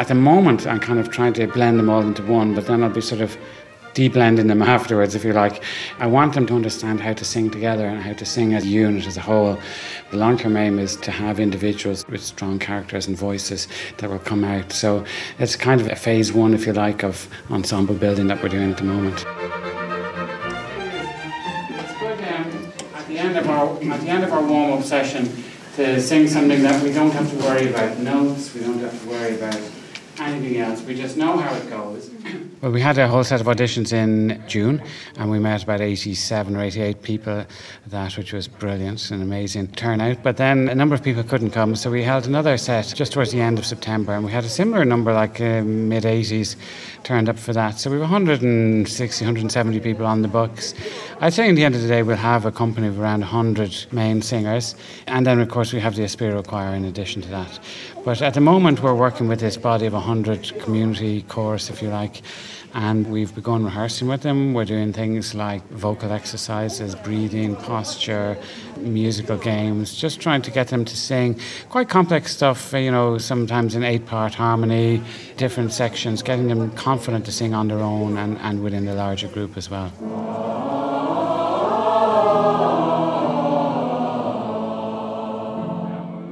At the moment, I'm kind of trying to blend them all into one, but then I'll be sort of de-blending them afterwards, if you like. I want them to understand how to sing together and how to sing as a unit, as a whole. The long-term aim is to have individuals with strong characters and voices that will come out. So it's kind of a phase one, if you like, of ensemble building that we're doing at the moment. It's good at the end of our at the end of our warm-up session to sing something that we don't have to worry about notes, we don't have to worry about anything else. We just know how it goes. Well, we had a whole set of auditions in June, and we met about 87 or 88 people that, which was brilliant and amazing turnout. But then a number of people couldn't come, so we held another set just towards the end of September, and we had a similar number, like uh, mid 80s, turned up for that. So we were 160, 170 people on the books. I'd say in the end of the day, we'll have a company of around 100 main singers, and then, of course, we have the Aspiro Choir in addition to that. But at the moment, we're working with this body of 100 community chorus, if you like, and we've begun rehearsing with them. We're doing things like vocal exercises, breathing, posture, musical games, just trying to get them to sing quite complex stuff, you know, sometimes in eight part harmony, different sections, getting them confident to sing on their own and, and within the larger group as well.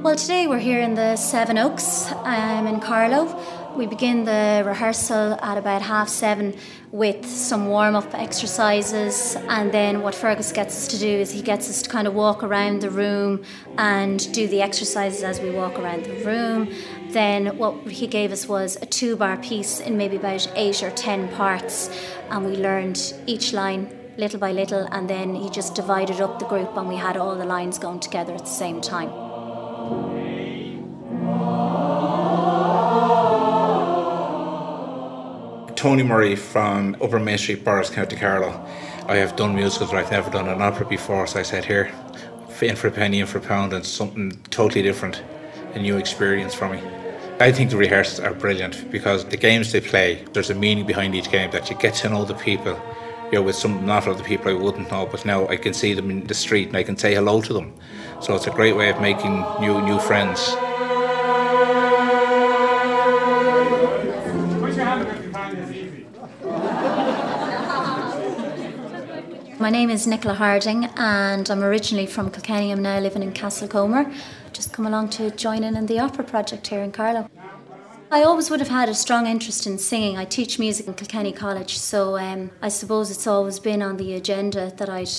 Well, today we're here in the Seven Oaks I'm in Carlow. We begin the rehearsal at about half seven with some warm up exercises, and then what Fergus gets us to do is he gets us to kind of walk around the room and do the exercises as we walk around the room. Then what he gave us was a two bar piece in maybe about eight or ten parts, and we learned each line little by little, and then he just divided up the group, and we had all the lines going together at the same time. Tony Murray from Upper Main Street, Borris, County Carlow. I have done musicals, but I've never done an opera before, so I said here, in for a penny, in for a pound, and something totally different, a new experience for me. I think the rehearsals are brilliant because the games they play, there's a meaning behind each game that you get to know the people. You know, with some not all the people I wouldn't know, but now I can see them in the street and I can say hello to them. So it's a great way of making new new friends. My name is Nicola Harding, and I'm originally from Kilkenny. I'm now living in Castlecomer. Just come along to join in in the opera project here in Carlow. I always would have had a strong interest in singing. I teach music in Kilkenny College, so um, I suppose it's always been on the agenda that I'd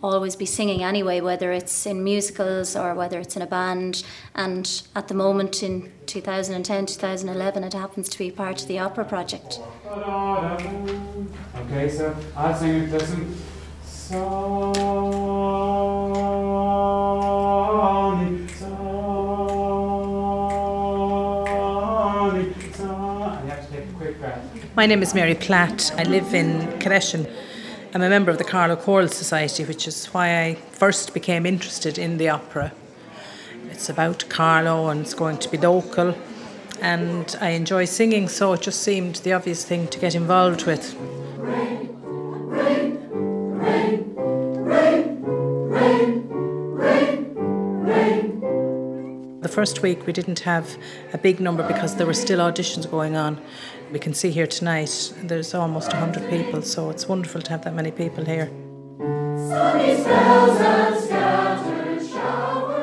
always be singing anyway, whether it's in musicals or whether it's in a band. And at the moment in 2010, 2011, it happens to be part of the opera project. Okay, so I'll sing it. Listen. My name is Mary Platt. I live in Careshin. I'm a member of the Carlow Choral Society, which is why I first became interested in the opera. It's about Carlow and it's going to be local, and I enjoy singing, so it just seemed the obvious thing to get involved with. First week we didn't have a big number because there were still auditions going on. We can see here tonight there's almost 100 people, so it's wonderful to have that many people here.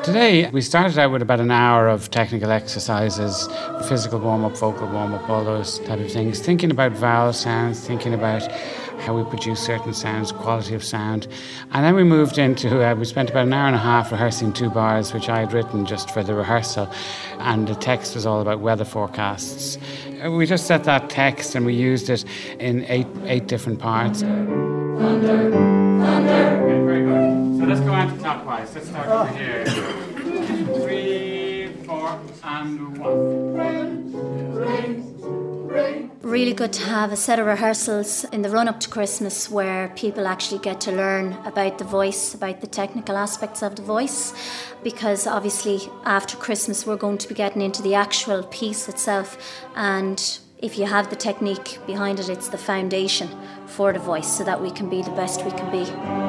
Today, we started out with about an hour of technical exercises, physical warm up, vocal warm up, all those type of things, thinking about vowel sounds, thinking about how we produce certain sounds, quality of sound. And then we moved into, uh, we spent about an hour and a half rehearsing two bars, which I had written just for the rehearsal. And the text was all about weather forecasts. Uh, We just set that text and we used it in eight, eight different parts. Okay, very good. Let's go anti-clockwise. Let's start over here. Three, four, and one. Really good to have a set of rehearsals in the run up to Christmas where people actually get to learn about the voice, about the technical aspects of the voice, because obviously after Christmas we're going to be getting into the actual piece itself. And if you have the technique behind it, it's the foundation for the voice so that we can be the best we can be.